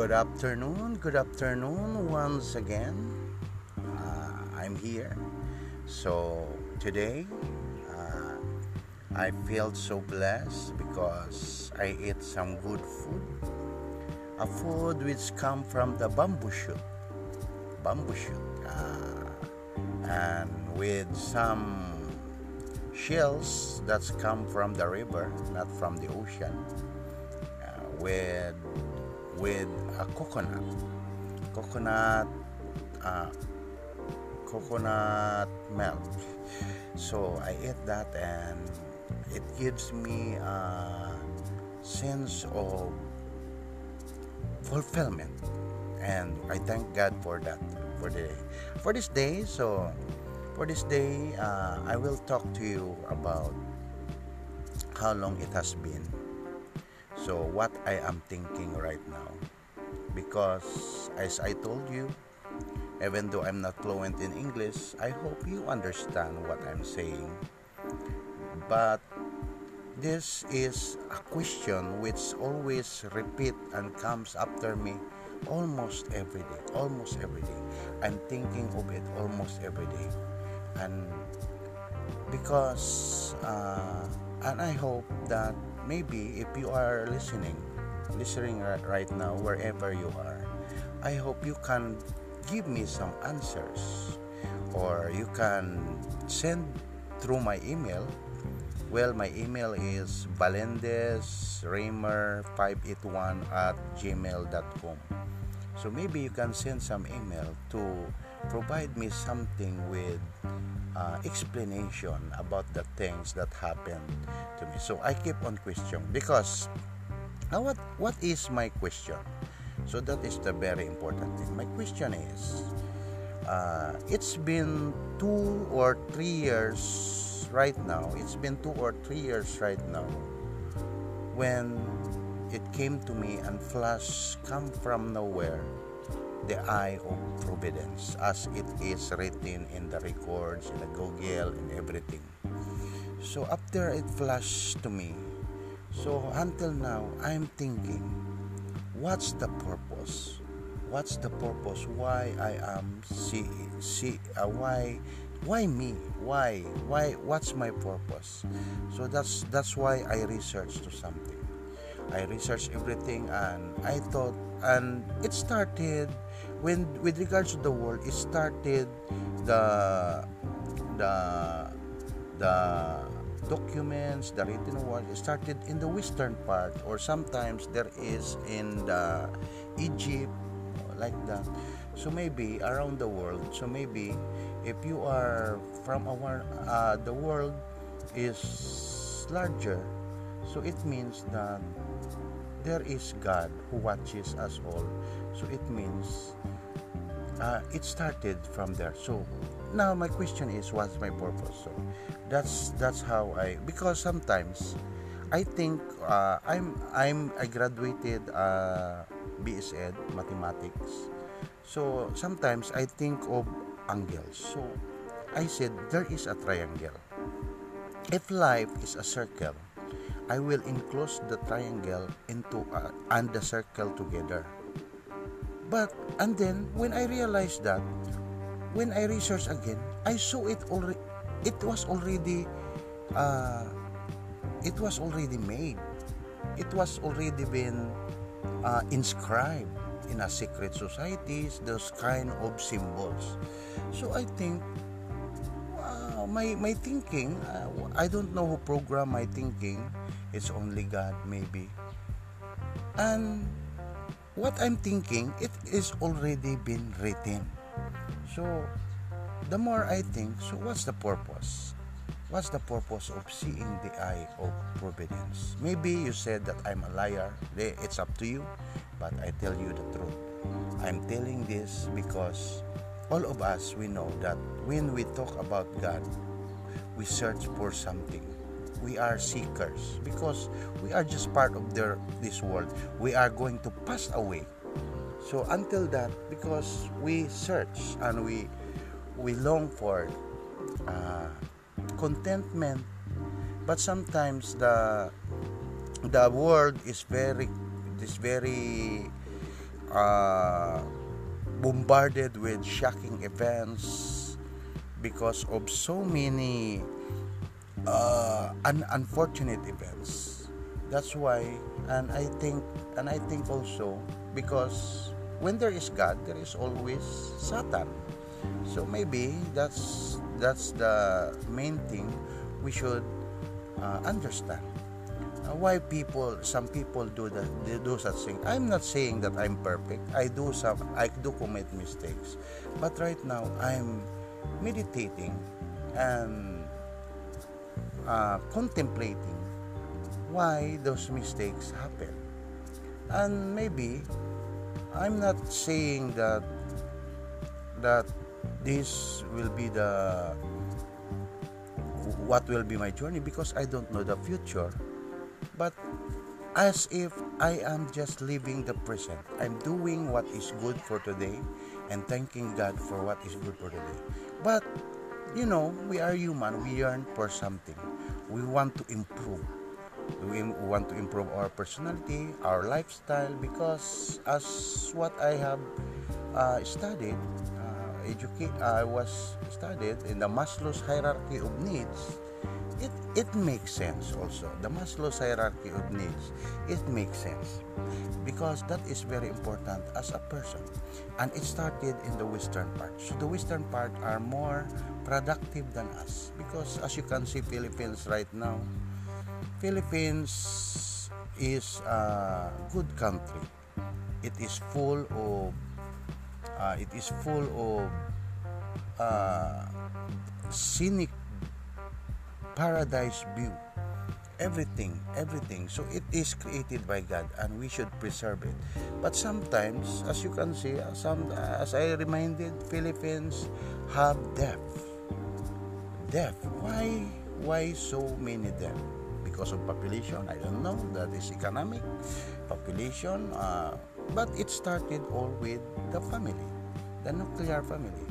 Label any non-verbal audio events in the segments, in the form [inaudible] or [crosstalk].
Good afternoon, good afternoon once again. Uh, I'm here. So today uh, I feel so blessed because I ate some good food. A food which come from the bamboo shoot. Bamboo shoot. Uh, and with some shells that's come from the river, not from the ocean. Uh, with with a coconut. Coconut uh, coconut milk. So i ate that and it gives me a sense of fulfillment. And i thank god for that for the for this day. So for this day uh, i will talk to you about how long it has been so what I am thinking right now because as I told you even though I'm not fluent in English I hope you understand what I'm saying. But this is a question which always repeat and comes after me almost every day almost every day. I'm thinking of it almost every day. And because uh, and I hope that maybe if you are listening listening right now wherever you are i hope you can give me some answers. Or you can send through my email. Well my email is valendesramer581 at gmail.com so maybe you can send some email to provide me something with uh, explanation about the things that happened to me. So I keep on questioning because now what what is my question? So that is the very important thing. My question is, uh, it's been two or three years right now. It's been two or three years right now when it came to me and flash come from nowhere the eye of providence as it is written in the records in the google and everything. So after it flashed to me so until now i'm thinking what's the purpose? What's the purpose? Why i am see see uh, why why me? Why why what's my purpose? So that's that's why i researched to something. I researched everything and i thought and it started when with regards to the world it started the the the documents the written word it started in the western part or sometimes there is in the egypt like that. So maybe around the world so maybe if you are from our uh, the world is larger so it means that there is god who watches us all. So it means uh, it started from there. So now my question is what's my purpose? So that's that's how i because sometimes i think uh, i'm i'm i graduated uh, bs ed mathematics. So sometimes i think of angles so i said there is a triangle. If life is a circle i will enclose the triangle into uh, and the circle together but and then when I realized that, when I researched again, I saw it already. It was already, uh, it was already made. It was already been uh, inscribed in a secret societies. Those kind of symbols. So I think, my my thinking. Uh, I don't know who programmed my thinking. It's only God, maybe. And what I'm thinking, it is already been written. So, the more I think, so what's the purpose? What's the purpose of seeing the eye of providence? Maybe you said that I'm a liar. It's up to you. But I tell you the truth. I'm telling this because all of us, we know that when we talk about God, we search for something we are seekers because we are just part of their, this world. We are going to pass away. So until that, because we search and we we long for uh, contentment, but sometimes the the world is very is very uh, bombarded with shocking events because of so many uh, un- unfortunate events. That's why, and I think, and I think also because when there is God, there is always Satan. So maybe that's that's the main thing we should uh, understand. Why people, some people do that, they do such thing. I'm not saying that I'm perfect. I do some, I do commit mistakes, but right now I'm meditating and uh, contemplating why those mistakes happen. And maybe I'm not saying that that this will be the what will be my journey because I don't know the future. But as if I am just living the present. I'm doing what is good for today and thanking God for what is good for today. But you know, we are human, we yearn for something. We want to improve. We want to improve our personality, our lifestyle, because as what I have uh, studied, uh, educate, I was studied in the Maslow's hierarchy of needs. It, it makes sense also. The Maslow's hierarchy of needs, it makes sense because that is very important as a person. And it started in the western part. So the western part are more productive than us because as you can see Philippines right now, Philippines is a good country. It is full of uh, it is full of uh, scenic paradise view. Everything everything. So it is created by god and we should preserve it. But sometimes as you can see some as i reminded philippines have death. Death. Why why so many death? Because of population. I don't know. That is economic population. Uh, but it started all with the family the nuclear family.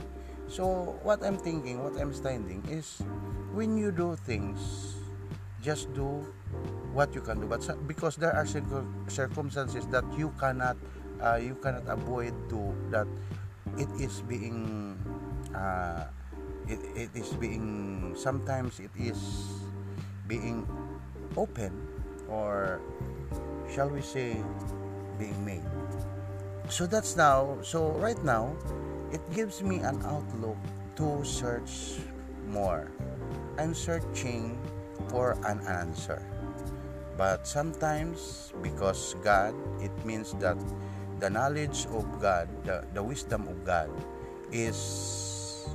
So what i'm thinking what i'm standing is when you do things just do what you can do. But because there are circumstances that you cannot uh, you cannot avoid to that it is being uh, it, it is being sometimes it is being open or shall we say being made. So that's now so right now it gives me an outlook to search more i'm searching for an answer. But sometimes, because God, it means that the knowledge of God, the, the wisdom of God, is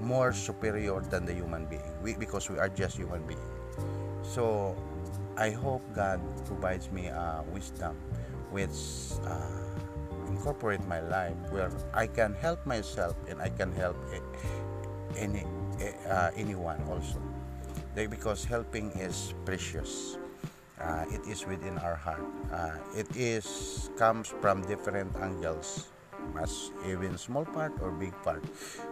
more superior than the human being we, because we are just human being. So, I hope God provides me uh, wisdom which uh, incorporate my life where I can help myself and I can help any uh, anyone also because helping is precious. Uh, it is within our heart. Uh, it is comes from different angles, as even small part or big part.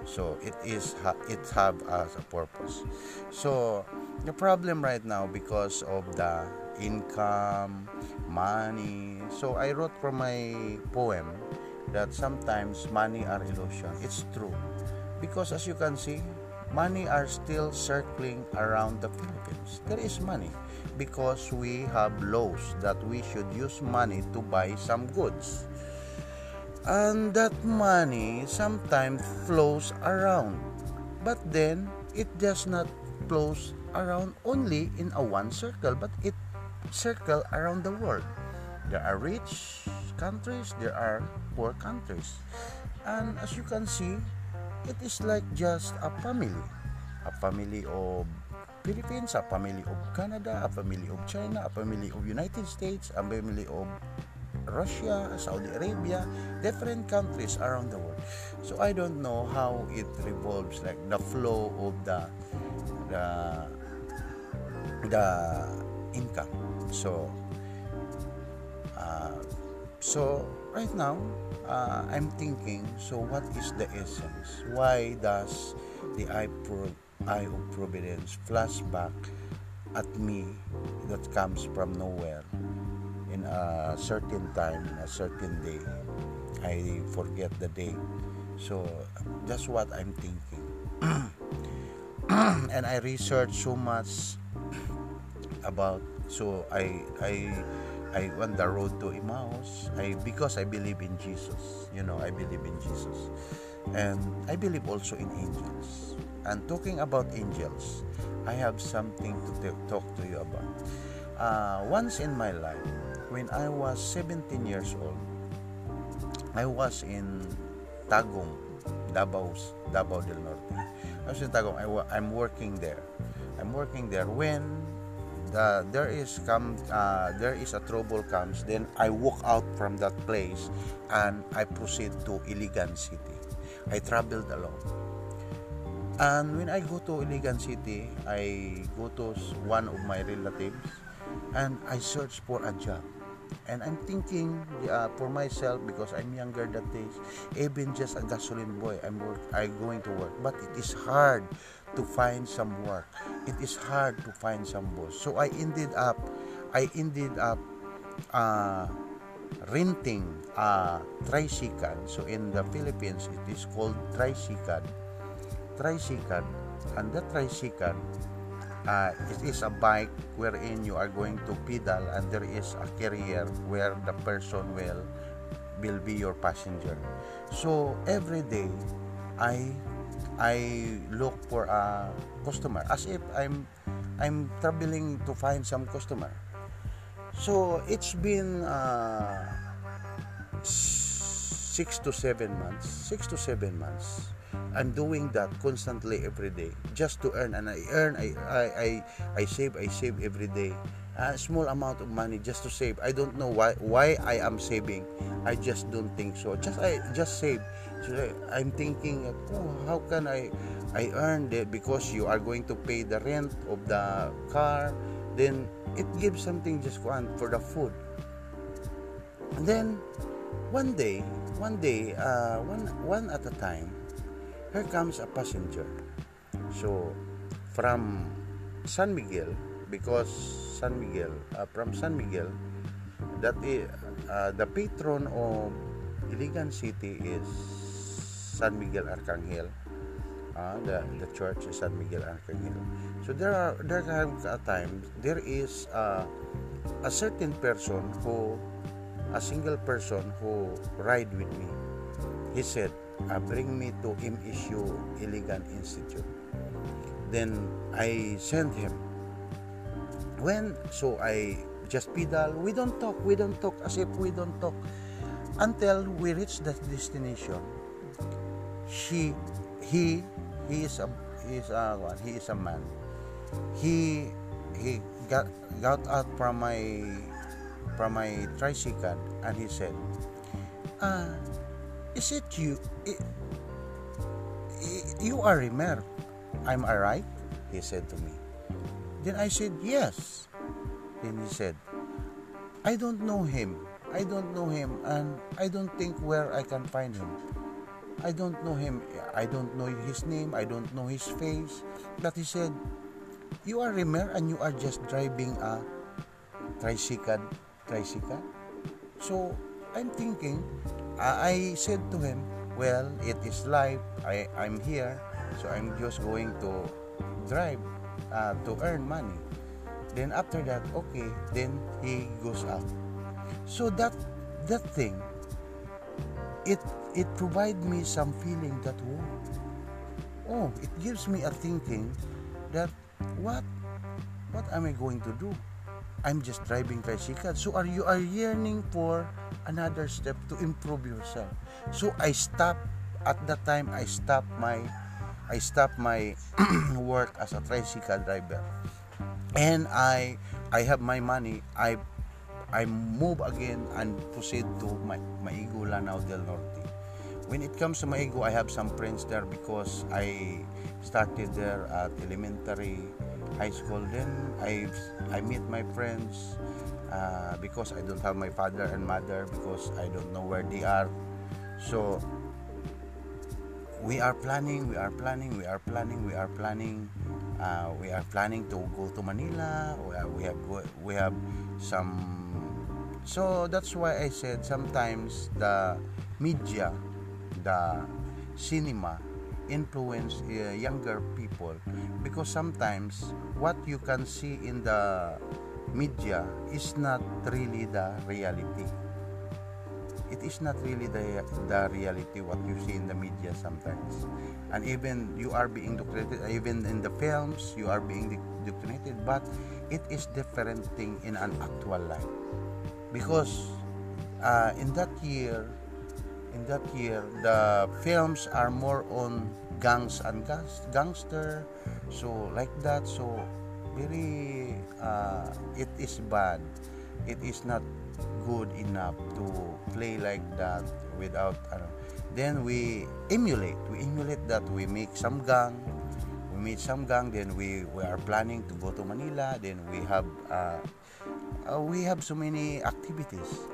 So it is it have as a purpose. So the problem right now because of the income, money. So I wrote from my poem that sometimes money are illusion. It's true because as you can see money are still circling around the Philippines. There is money because we have laws that we should use money to buy some goods. And that money sometimes flows around. But then it does not flows around only in a one circle, but it circle around the world. There are rich countries, there are poor countries. And as you can see, it is like just a family. A family of Philippines, a family of Canada, a family of China, a family of United States, a family of Russia, Saudi Arabia, different countries around the world. So I don't know how it revolves, like the flow of the the the income. So uh, so right now uh, I'm thinking, so what is the essence? Why does the eye, pro- eye of providence flash back at me that comes from nowhere in a certain time, a certain day? I forget the day. So that's what I'm thinking. [clears throat] and I researched so much about so I I I went the road to Emmaus. I because I believe in Jesus. You know, I believe in Jesus. And I believe also in angels. And talking about angels, I have something to t- talk to you about. Uh, once in my life, when I was 17 years old, I was in Tagum, Davao, Davao del Norte. I was in Tagum. I, I'm working there. I'm working there when the, there is come uh, there is a trouble comes. Then I walk out from that place and I proceed to Iligan City. I traveled alone. And when I go to Iligan City, I go to one of my relatives and I search for a job and I'm thinking uh, for myself because I'm younger that days even just a gasoline boy I'm work I going to work but it is hard to find some work it is hard to find some boss. So I ended up I ended up uh, renting a tricycle. So in the Philippines it is called tricycle. Tricycle. And that tricycle uh, it is a bike wherein you are going to pedal and there is a carrier where the person will will be your passenger. So every day i i look for a customer. As if i'm i'm traveling to find some customer. So it's been uh, six to seven months six to seven months I'm doing that constantly every day just to earn and I earn I I I, I save I save every day. A small amount of money just to save. I don't know why why I am saving. I just don't think so. Just I just save I'm thinking oh how can I I earn that because you are going to pay the rent of the car then it gives something just one for the food and then one day one day uh, one one at a time here comes a passenger. So, from San Miguel, because San Miguel, uh, from San Miguel, that is, uh, the patron of Iligan City is San Miguel Arcangel. Uh, the, the church San Miguel Arcangel. So there are there comes a time there is uh, a certain person who a single person who ride with me. He said, uh, bring me to MSU Iligan Institute. Then I sent him. When so I just pedal, we don't talk, we don't talk as if we don't talk until we reach that destination. She, he, he is a he is a he is a man. He he got got out from my from my tricycle and he said, "Ah, is it you? It, you are Rimer. Am I right? He said to me. Then I said, Yes. Then he said, I don't know him. I don't know him and I don't think where I can find him. I don't know him. I don't know his name. I don't know his face. But he said, You are Rimer and you are just driving a tricycle. Tricycle? So I'm thinking, I said to him, well, it is life. I, I'm here, so I'm just going to drive uh, to earn money. Then after that, okay, then he goes out. So that that thing, it it provide me some feeling that oh, oh, it gives me a thinking that what what am I going to do? I'm just driving tricycle. So are you are yearning for another step to improve yourself? So I stop at that time I stop my I stop my [clears throat] work as a tricycle driver. And I I have my money. I I move again and proceed to my Maigo Lanao del Norte. When it comes to Maigo, I have some friends there because I started there at elementary high school. Then I I meet my friends uh, because I don't have my father and mother because I don't know where they are. So we are planning we are planning we are planning we are planning uh, we are planning to go to Manila. We have, we have we have some so that's why I said sometimes the media, the cinema influence uh, younger people. Because sometimes what you can see in the media is not really the reality. It is not really the, the reality what you see in the media sometimes. And even you are being indoctrinated even in the films you are being indoctrinated but it is different thing in an actual life because uh, in that year in that year the films are more on gangs and gangster so like that so very uh, it is bad. It is not good enough to play like that without uh, then we emulate we emulate that we make some gang we meet some gang then we, we are planning to go to manila then we have uh, uh, we have so many activities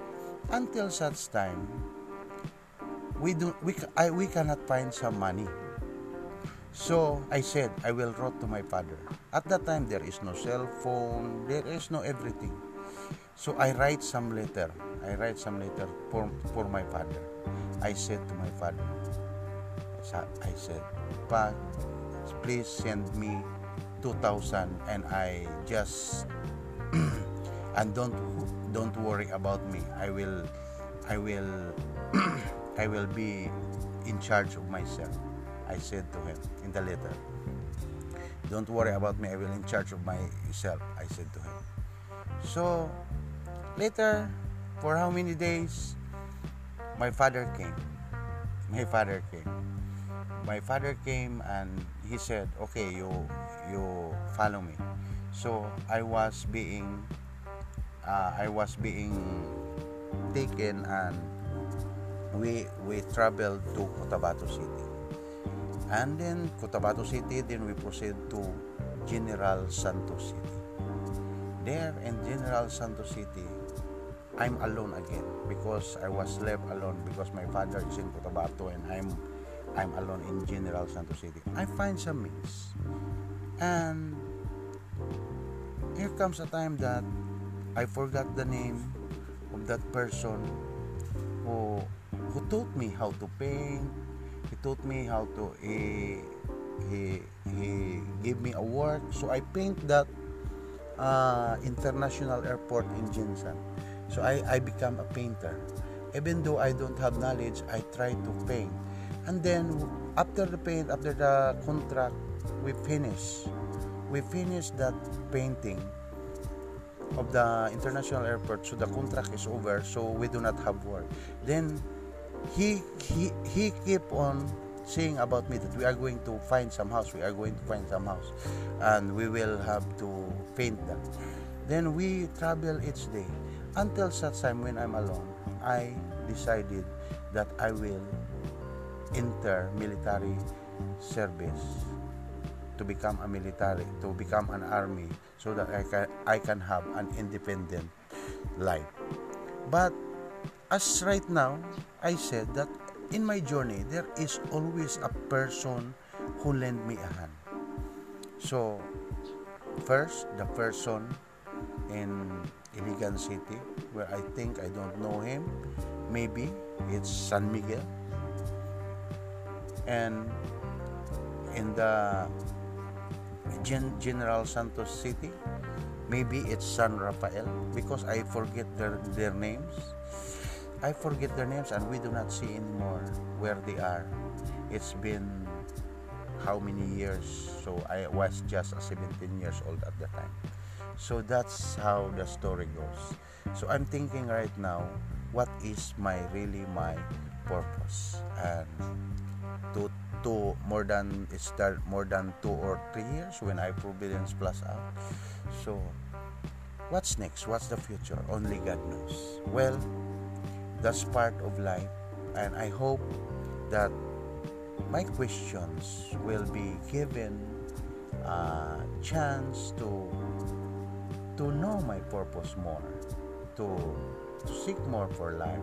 until such time we do we I, we cannot find some money so I said I will write to my father at that time there is no cell phone there is no everything so I write some letter. I write some letter for, for my father. I said to my father, I said, please send me 2000 and I just and don't don't worry about me. I will I will [clears throat] I will be in charge of myself. I said to him in the letter. Don't worry about me. I will in charge of myself. I said to him. So Later, for how many days, my father came. My father came. My father came and he said, "Okay, you you follow me." So I was being uh, I was being taken and we we traveled to Cotabato City. And then Cotabato City, then we proceed to General Santos City. There in General Santos City, I'm alone again because I was left alone because my father is in Cotabato and I'm I'm alone in General Santos City. I find some means. And here comes a time that I forgot the name of that person who who taught me how to paint. He taught me how to he he he gave me a work so I paint that uh, international airport in GenSan so I, I become a painter. Even though I don't have knowledge, I try to paint. And then after the paint, after the contract, we finish. We finish that painting of the international airport. So the contract is over. So we do not have work. Then he he he keep on saying about me that we are going to find some house. We are going to find some house, and we will have to paint them. Then we travel each day until such time when I'm alone, I decided that I will enter military service to become a military, to become an army, so that I can, I can have an independent life. But as right now, I said that in my journey, there is always a person who lend me a hand. So, first, the person in Iligan City where I think I don't know him. Maybe it's San Miguel. And in the Gen- General Santos City, maybe it's San Rafael because I forget their, their names. I forget their names and we do not see anymore where they are. It's been how many years? So I was just 17 years old at the time. So that's how the story goes. So I'm thinking right now, what is my really my purpose? And to to more than it start more than two or three years when I Providence Plus out. So what's next? What's the future? Only God knows. Well, that's part of life, and I hope that my questions will be given a chance to to know my purpose more, to, to seek more for life.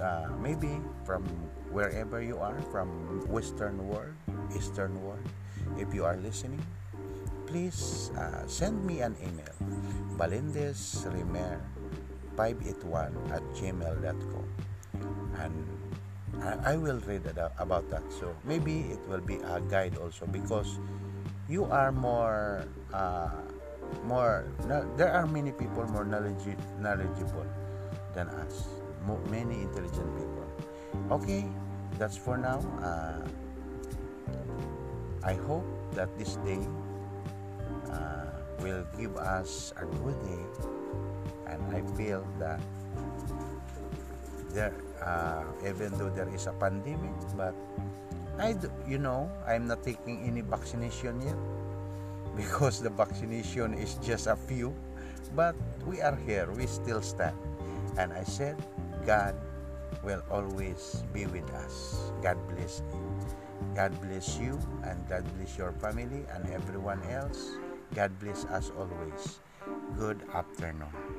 Uh, maybe from wherever you are, from Western world, Eastern world, if you are listening, please uh, send me an email, balindesremer581 at gmail.com. And I, will read about that. So maybe it will be a guide also because you are more uh, more there are many people more knowledge, knowledgeable than us many intelligent people. Okay that's for now. Uh, i hope that this day uh, will give us a good day. And i feel that there uh, even though there is a pandemic but I do, you know I'm not taking any vaccination yet [laughs] because the vaccination is just a few. But we are here we still stand. And I said God will always be with us. God bless you. God bless you and God bless your family and everyone else. God bless us always. Good afternoon